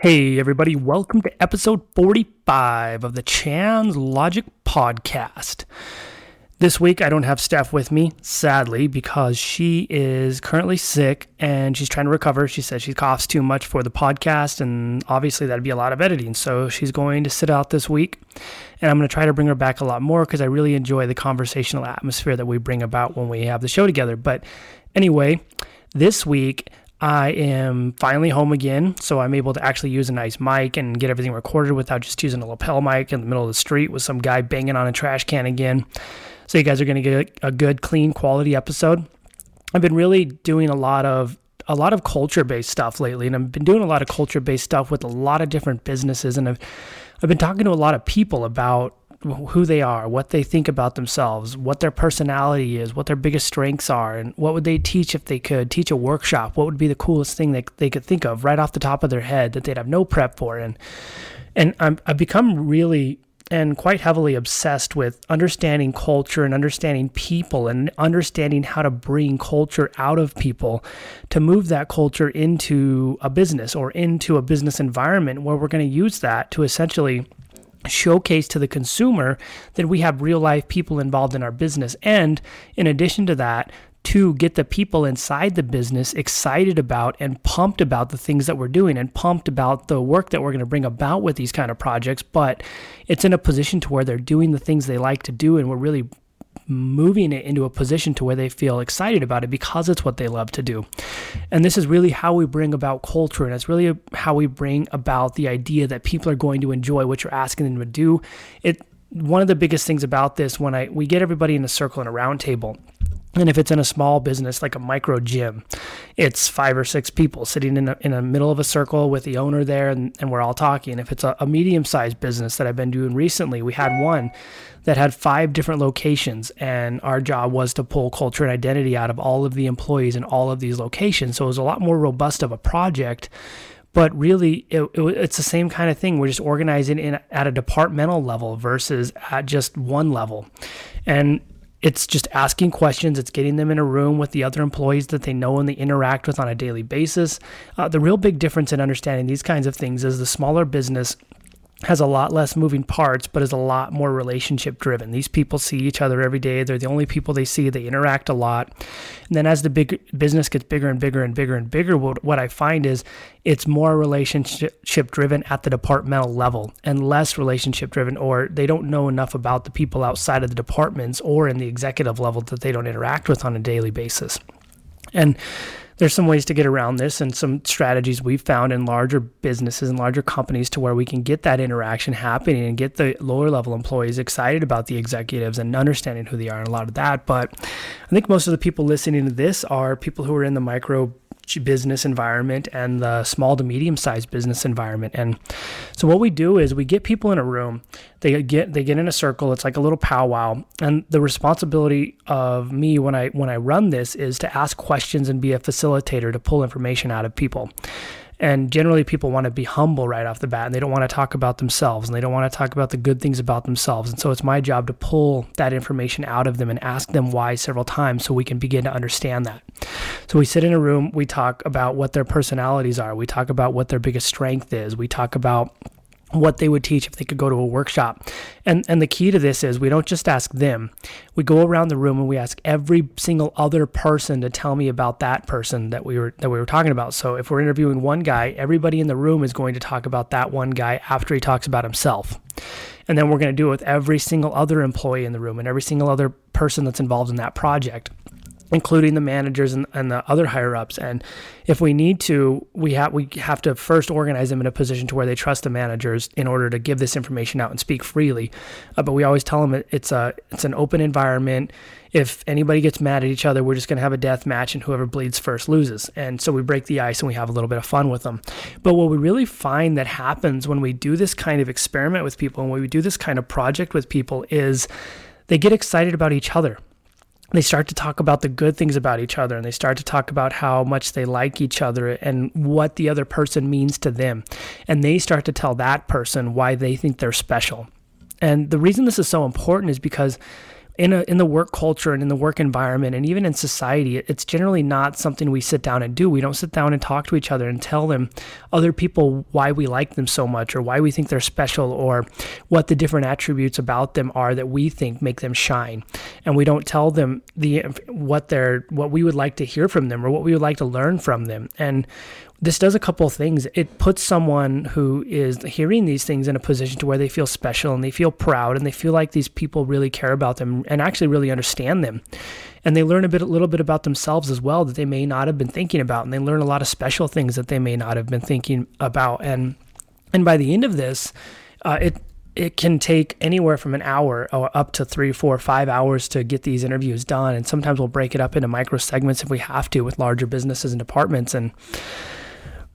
Hey, everybody, welcome to episode 45 of the Chan's Logic Podcast. This week, I don't have Steph with me, sadly, because she is currently sick and she's trying to recover. She says she coughs too much for the podcast, and obviously, that'd be a lot of editing. So, she's going to sit out this week, and I'm going to try to bring her back a lot more because I really enjoy the conversational atmosphere that we bring about when we have the show together. But anyway, this week, I am finally home again, so I'm able to actually use a nice mic and get everything recorded without just using a lapel mic in the middle of the street with some guy banging on a trash can again. So you guys are going to get a good, clean, quality episode. I've been really doing a lot of a lot of culture based stuff lately, and I've been doing a lot of culture based stuff with a lot of different businesses, and I've I've been talking to a lot of people about who they are, what they think about themselves, what their personality is, what their biggest strengths are, and what would they teach if they could teach a workshop? What would be the coolest thing that they could think of right off the top of their head that they'd have no prep for? And and I'm, I've become really and quite heavily obsessed with understanding culture and understanding people and understanding how to bring culture out of people to move that culture into a business or into a business environment where we're going to use that to essentially showcase to the consumer that we have real life people involved in our business. And in addition to that, to get the people inside the business excited about and pumped about the things that we're doing and pumped about the work that we're going to bring about with these kind of projects. But it's in a position to where they're doing the things they like to do and we're really moving it into a position to where they feel excited about it because it's what they love to do. And this is really how we bring about culture and it's really how we bring about the idea that people are going to enjoy what you're asking them to do. It one of the biggest things about this when I we get everybody in a circle and a round table and if it's in a small business like a micro gym, it's five or six people sitting in, a, in the middle of a circle with the owner there and, and we're all talking. If it's a, a medium sized business that I've been doing recently, we had one that had five different locations, and our job was to pull culture and identity out of all of the employees in all of these locations. So it was a lot more robust of a project but really it, it, it's the same kind of thing we're just organizing in at a departmental level versus at just one level and it's just asking questions. It's getting them in a room with the other employees that they know and they interact with on a daily basis. Uh, the real big difference in understanding these kinds of things is the smaller business has a lot less moving parts, but is a lot more relationship driven. These people see each other every day. They're the only people they see. They interact a lot. And then as the big business gets bigger and bigger and bigger and bigger, what, what I find is it's more relationship driven at the departmental level and less relationship driven, or they don't know enough about the people outside of the departments or in the executive level that they don't interact with on a daily basis. And there's some ways to get around this and some strategies we've found in larger businesses and larger companies to where we can get that interaction happening and get the lower level employees excited about the executives and understanding who they are and a lot of that. But I think most of the people listening to this are people who are in the micro business environment and the small to medium sized business environment. And so what we do is we get people in a room, they get they get in a circle, it's like a little powwow. And the responsibility of me when I when I run this is to ask questions and be a facilitator to pull information out of people. And generally, people want to be humble right off the bat and they don't want to talk about themselves and they don't want to talk about the good things about themselves. And so it's my job to pull that information out of them and ask them why several times so we can begin to understand that. So we sit in a room, we talk about what their personalities are, we talk about what their biggest strength is, we talk about what they would teach if they could go to a workshop. And and the key to this is we don't just ask them. We go around the room and we ask every single other person to tell me about that person that we were that we were talking about. So if we're interviewing one guy, everybody in the room is going to talk about that one guy after he talks about himself. And then we're going to do it with every single other employee in the room and every single other person that's involved in that project including the managers and, and the other higher ups. And if we need to, we have we have to first organize them in a position to where they trust the managers in order to give this information out and speak freely. Uh, but we always tell them it's a it's an open environment. If anybody gets mad at each other, we're just going to have a death match, and whoever bleeds first loses. And so we break the ice and we have a little bit of fun with them. But what we really find that happens when we do this kind of experiment with people and when we do this kind of project with people is they get excited about each other they start to talk about the good things about each other and they start to talk about how much they like each other and what the other person means to them. And they start to tell that person why they think they're special. And the reason this is so important is because in a in the work culture and in the work environment and even in society, it's generally not something we sit down and do. We don't sit down and talk to each other and tell them other people why we like them so much or why we think they're special or what the different attributes about them are that we think make them shine. And we don't tell them the what they're what we would like to hear from them or what we would like to learn from them. And this does a couple of things. It puts someone who is hearing these things in a position to where they feel special and they feel proud and they feel like these people really care about them and actually really understand them. And they learn a bit, a little bit about themselves as well that they may not have been thinking about, and they learn a lot of special things that they may not have been thinking about. And and by the end of this, uh, it it can take anywhere from an hour or up to three, four, five hours to get these interviews done. And sometimes we'll break it up into micro segments if we have to with larger businesses and departments. And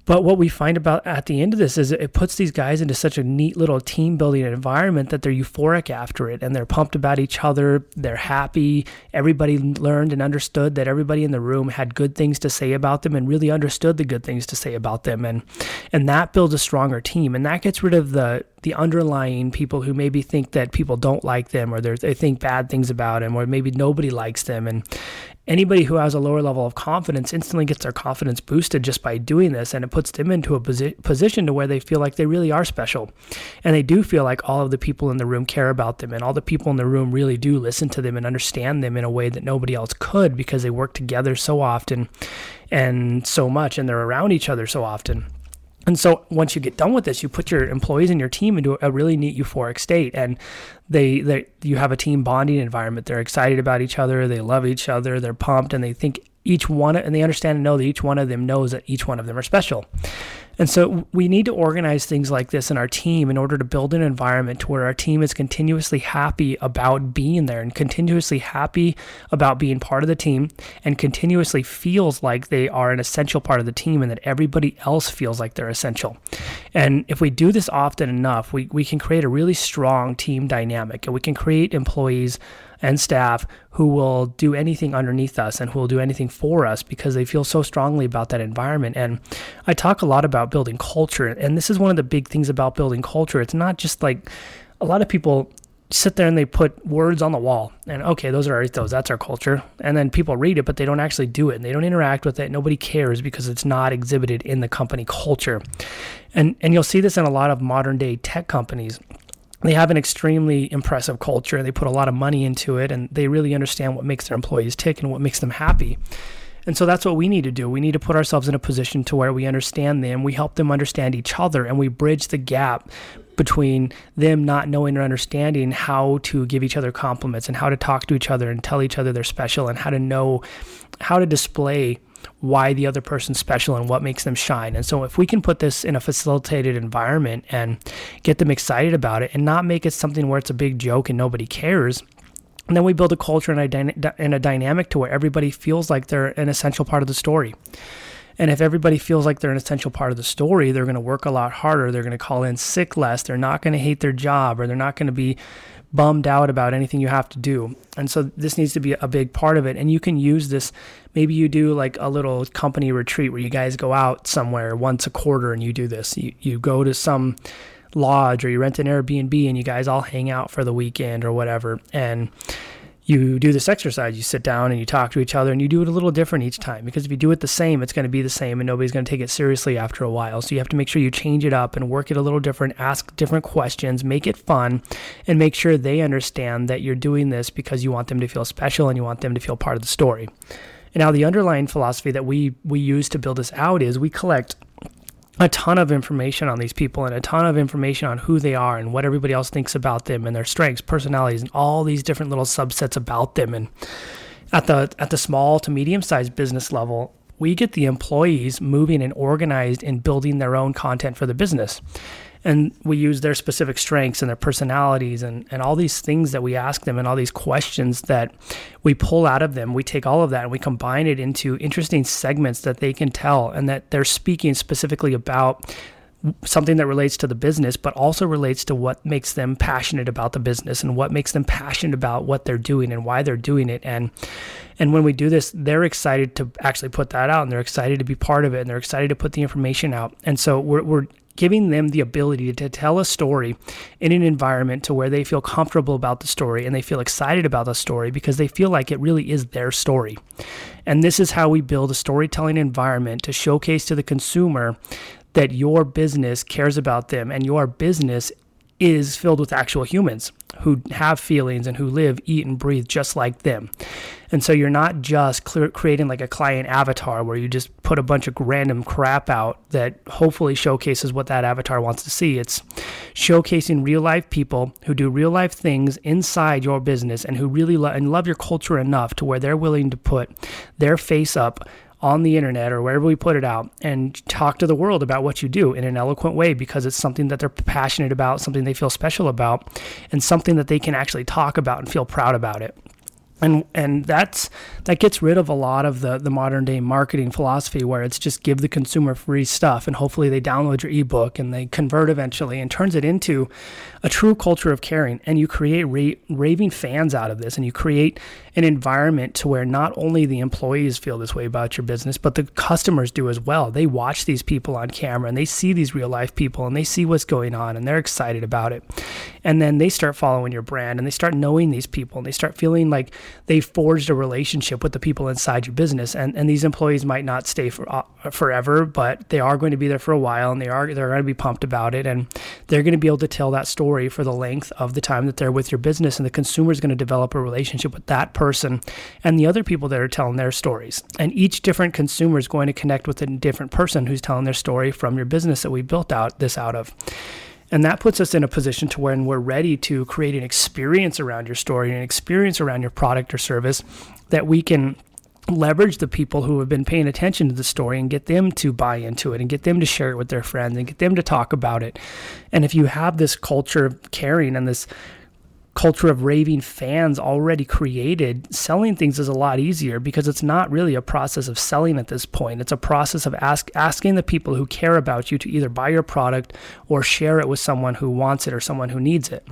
but what we find about at the end of this is it puts these guys into such a neat little team building environment that they're euphoric after it and they're pumped about each other. They're happy. Everybody learned and understood that everybody in the room had good things to say about them and really understood the good things to say about them. And and that builds a stronger team. And that gets rid of the the underlying people who maybe think that people don't like them or they think bad things about them or maybe nobody likes them and anybody who has a lower level of confidence instantly gets their confidence boosted just by doing this and it puts them into a posi- position to where they feel like they really are special. And they do feel like all of the people in the room care about them and all the people in the room really do listen to them and understand them in a way that nobody else could because they work together so often and so much and they're around each other so often and so once you get done with this, you put your employees and your team into a really neat euphoric state, and they, they you have a team bonding environment. They're excited about each other, they love each other, they're pumped, and they think each one and they understand and know that each one of them knows that each one of them are special. And so we need to organize things like this in our team in order to build an environment to where our team is continuously happy about being there and continuously happy about being part of the team and continuously feels like they are an essential part of the team and that everybody else feels like they're essential. And if we do this often enough, we, we can create a really strong team dynamic and we can create employees and staff who will do anything underneath us and who will do anything for us because they feel so strongly about that environment. And I talk a lot about building culture, and this is one of the big things about building culture. It's not just like a lot of people sit there and they put words on the wall and okay those are our those that's our culture and then people read it but they don't actually do it and they don't interact with it nobody cares because it's not exhibited in the company culture and and you'll see this in a lot of modern day tech companies they have an extremely impressive culture. They put a lot of money into it and they really understand what makes their employees tick and what makes them happy. And so that's what we need to do. We need to put ourselves in a position to where we understand them, we help them understand each other, and we bridge the gap between them not knowing or understanding how to give each other compliments and how to talk to each other and tell each other they're special and how to know how to display why the other person's special and what makes them shine. And so if we can put this in a facilitated environment and get them excited about it and not make it something where it's a big joke and nobody cares, and then we build a culture and a, dyna- and a dynamic to where everybody feels like they're an essential part of the story. And if everybody feels like they're an essential part of the story, they're going to work a lot harder. They're going to call in sick less. They're not going to hate their job or they're not going to be bummed out about anything you have to do. And so this needs to be a big part of it. And you can use this. Maybe you do like a little company retreat where you guys go out somewhere once a quarter and you do this. You, you go to some lodge or you rent an Airbnb and you guys all hang out for the weekend or whatever. And you do this exercise. You sit down and you talk to each other and you do it a little different each time because if you do it the same, it's going to be the same and nobody's going to take it seriously after a while. So you have to make sure you change it up and work it a little different, ask different questions, make it fun, and make sure they understand that you're doing this because you want them to feel special and you want them to feel part of the story. And now the underlying philosophy that we we use to build this out is we collect a ton of information on these people and a ton of information on who they are and what everybody else thinks about them and their strengths, personalities, and all these different little subsets about them. And at the at the small to medium sized business level, we get the employees moving and organized in building their own content for the business and we use their specific strengths and their personalities and, and all these things that we ask them and all these questions that we pull out of them we take all of that and we combine it into interesting segments that they can tell and that they're speaking specifically about something that relates to the business, but also relates to what makes them passionate about the business and what makes them passionate about what they're doing and why they're doing it. And and when we do this, they're excited to actually put that out and they're excited to be part of it and they're excited to put the information out. And so we're, we're giving them the ability to tell a story in an environment to where they feel comfortable about the story and they feel excited about the story because they feel like it really is their story. And this is how we build a storytelling environment to showcase to the consumer that your business cares about them and your business is filled with actual humans who have feelings and who live, eat, and breathe just like them. And so you're not just clear, creating like a client avatar where you just put a bunch of random crap out that hopefully showcases what that avatar wants to see. It's showcasing real life people who do real life things inside your business and who really lo- and love your culture enough to where they're willing to put their face up on the internet or wherever we put it out and talk to the world about what you do in an eloquent way because it's something that they're passionate about, something they feel special about, and something that they can actually talk about and feel proud about it and and that's that gets rid of a lot of the the modern day marketing philosophy where it's just give the consumer free stuff and hopefully they download your ebook and they convert eventually and turns it into a true culture of caring. And you create ra- raving fans out of this and you create an environment to where not only the employees feel this way about your business but the customers do as well. They watch these people on camera and they see these real life people and they see what's going on and they're excited about it and then they start following your brand and they start knowing these people and they start feeling like they forged a relationship with the people inside your business. And, and these employees might not stay for uh, forever, but they are going to be there for a while and they are they're going to be pumped about it and they're going to be able to tell that story for the length of the time that they're with your business. And the consumer is going to develop a relationship with that person and the other people that are telling their stories. And each different consumer is going to connect with a different person who's telling their story from your business that we built out this out of. And that puts us in a position to when we're ready to create an experience around your story, an experience around your product or service that we can leverage the people who have been paying attention to the story and get them to buy into it and get them to share it with their friends and get them to talk about it. And if you have this culture of caring and this culture of raving fans already created, selling things is a lot easier because it's not really a process of selling at this point. It's a process of ask, asking the people who care about you to either buy your product or share it with someone who wants it or someone who needs it.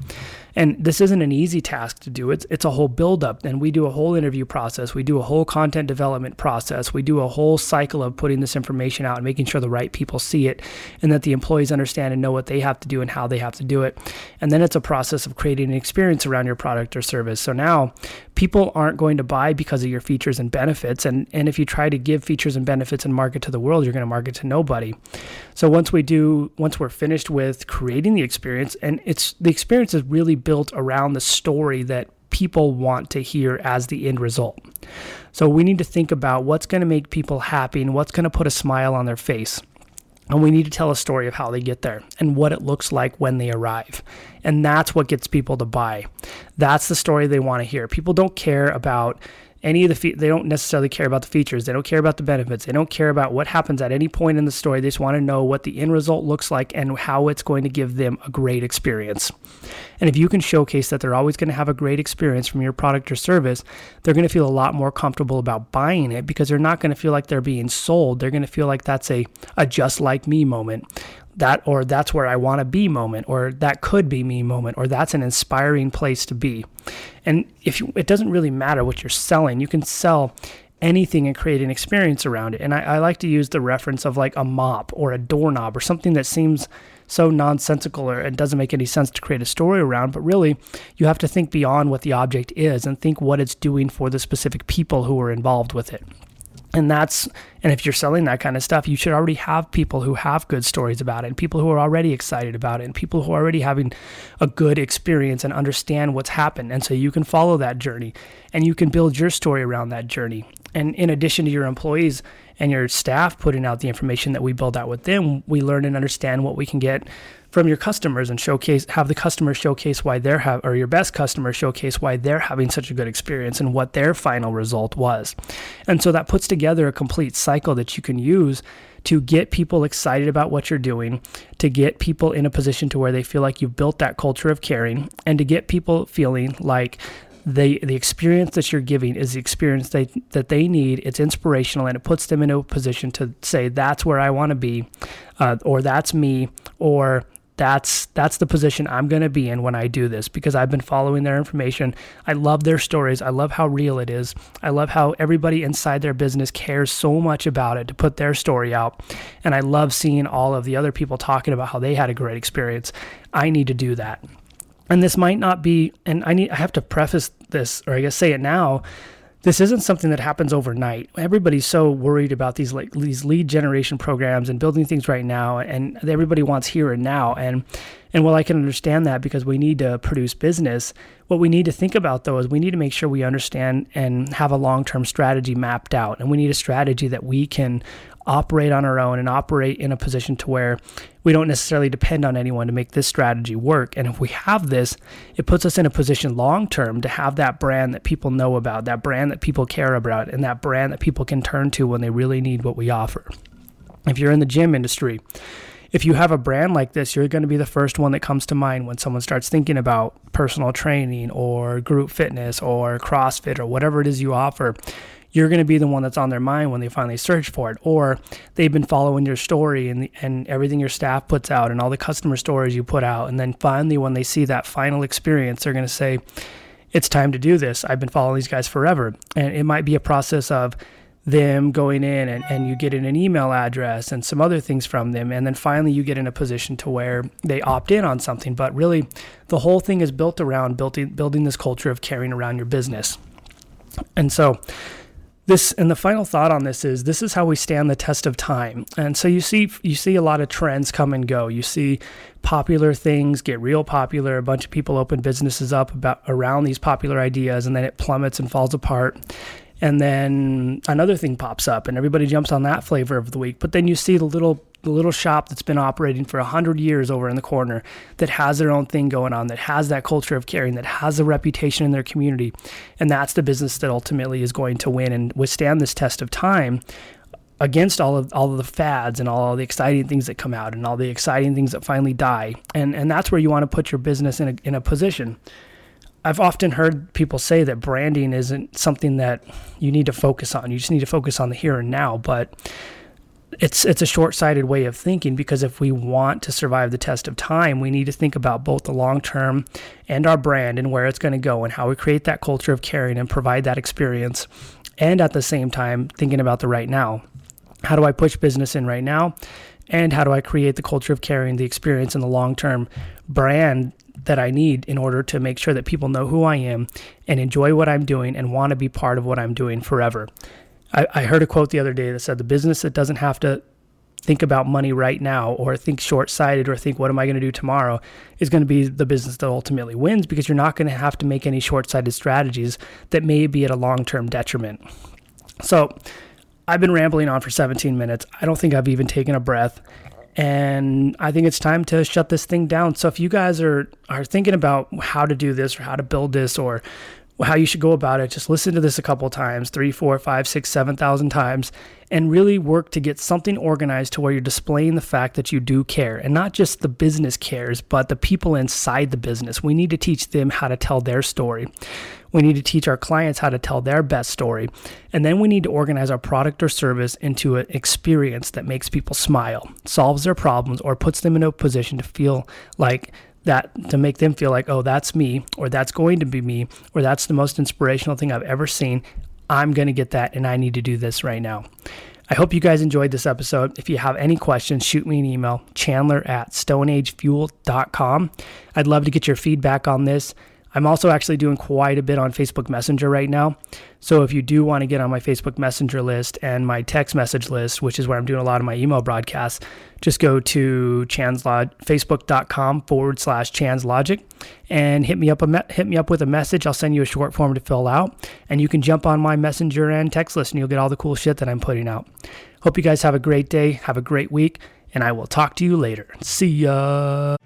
And this isn't an easy task to do. It's it's a whole buildup, and we do a whole interview process. We do a whole content development process. We do a whole cycle of putting this information out and making sure the right people see it, and that the employees understand and know what they have to do and how they have to do it. And then it's a process of creating an experience around your product or service. So now people aren't going to buy because of your features and benefits. And and if you try to give features and benefits and market to the world, you're going to market to nobody. So once we do, once we're finished with creating the experience, and it's the experience is really built around the story that people want to hear as the end result. So we need to think about what's going to make people happy and what's going to put a smile on their face. And we need to tell a story of how they get there and what it looks like when they arrive. And that's what gets people to buy. That's the story they want to hear. People don't care about any of the fe- they don't necessarily care about the features. They don't care about the benefits. They don't care about what happens at any point in the story. They just want to know what the end result looks like and how it's going to give them a great experience. And if you can showcase that they're always going to have a great experience from your product or service they're going to feel a lot more comfortable about buying it because they're not going to feel like they're being sold. They're going to feel like that's a, a just like me moment that or that's where I want to be moment or that could be me moment or that's an inspiring place to be. And if you, it doesn't really matter what you're selling, you can sell anything and create an experience around it. And I, I like to use the reference of like a mop or a doorknob or something that seems so nonsensical or it doesn't make any sense to create a story around, but really you have to think beyond what the object is and think what it's doing for the specific people who are involved with it and that's and if you're selling that kind of stuff you should already have people who have good stories about it and people who are already excited about it and people who are already having a good experience and understand what's happened. And so you can follow that journey and you can build your story around that journey. And in addition to your employees and your staff putting out the information that we build out with them we learn and understand what we can get from your customers and showcase have the customer showcase why they're have or your best customer showcase why they're having such a good experience and what their final result was. And so that puts together a complete cycle that you can use to get people excited about what you're doing, to get people in a position to where they feel like you've built that culture of caring, and to get people feeling like the the experience that you're giving is the experience they, that they need. It's inspirational and it puts them in a position to say that's where I want to be, uh, or that's me, or that's that's the position I'm going to be in when I do this because I've been following their information. I love their stories. I love how real it is. I love how everybody inside their business cares so much about it to put their story out. And I love seeing all of the other people talking about how they had a great experience. I need to do that. And this might not be and I need I have to preface this or I guess say it now this isn't something that happens overnight. Everybody's so worried about these like these lead generation programs and building things right now, and everybody wants here and now. And and while I can understand that because we need to produce business, what we need to think about though is we need to make sure we understand and have a long term strategy mapped out, and we need a strategy that we can operate on our own and operate in a position to where we don't necessarily depend on anyone to make this strategy work. And if we have this, it puts us in a position long term to have that brand that people know about, that brand that people care about, and that brand that people can turn to when they really need what we offer. If you're in the gym industry, if you have a brand like this, you're going to be the first one that comes to mind when someone starts thinking about personal training or group fitness or CrossFit or whatever it is you offer you're going to be the one that's on their mind when they finally search for it. Or they've been following your story and, and everything your staff puts out and all the customer stories you put out. And then finally, when they see that final experience, they're going to say, it's time to do this. I've been following these guys forever. And it might be a process of them going in and, and you get in an email address and some other things from them. And then finally, you get in a position to where they opt in on something. But really, the whole thing is built around building, building this culture of carrying around your business. And so, this and the final thought on this is this is how we stand the test of time. And so you see you see a lot of trends come and go. You see popular things get real popular a bunch of people open businesses up about around these popular ideas and then it plummets and falls apart and then another thing pops up and everybody jumps on that flavor of the week but then you see the little the little shop that's been operating for 100 years over in the corner that has their own thing going on, that has that culture of caring, that has a reputation in their community. And that's the business that ultimately is going to win and withstand this test of time against all of all of the fads and all the exciting things that come out and all the exciting things that finally die. And and that's where you want to put your business in a in a position. I've often heard people say that branding isn't something that you need to focus on. You just need to focus on the here and now, but it's it's a short-sighted way of thinking because if we want to survive the test of time, we need to think about both the long term and our brand and where it's going to go and how we create that culture of caring and provide that experience and at the same time thinking about the right now. How do I push business in right now? And how do I create the culture of caring, the experience and the long-term brand that I need in order to make sure that people know who I am and enjoy what I'm doing and want to be part of what I'm doing forever. I, I heard a quote the other day that said the business that doesn't have to think about money right now or think short sighted or think, what am I going to do tomorrow is going to be the business that ultimately wins because you're not going to have to make any short sighted strategies that may be at a long term detriment. So I've been rambling on for 17 minutes. I don't think I've even taken a breath. And I think it's time to shut this thing down. So if you guys are, are thinking about how to do this or how to build this or how you should go about it. Just listen to this a couple times, three, four, five, six, seven thousand times, and really work to get something organized to where you're displaying the fact that you do care. And not just the business cares, but the people inside the business. We need to teach them how to tell their story. We need to teach our clients how to tell their best story. And then we need to organize our product or service into an experience that makes people smile, solves their problems, or puts them in a position to feel like that to make them feel like, oh, that's me, or that's going to be me, or that's the most inspirational thing I've ever seen. I'm going to get that, and I need to do this right now. I hope you guys enjoyed this episode. If you have any questions, shoot me an email, chandler at stoneagefuel.com. I'd love to get your feedback on this. I'm also actually doing quite a bit on Facebook Messenger right now. So if you do want to get on my Facebook Messenger list and my text message list, which is where I'm doing a lot of my email broadcasts, just go to chanslog, facebook.com forward slash chanslogic and hit me up a me- hit me up with a message. I'll send you a short form to fill out, and you can jump on my messenger and text list, and you'll get all the cool shit that I'm putting out. Hope you guys have a great day, have a great week, and I will talk to you later. See ya.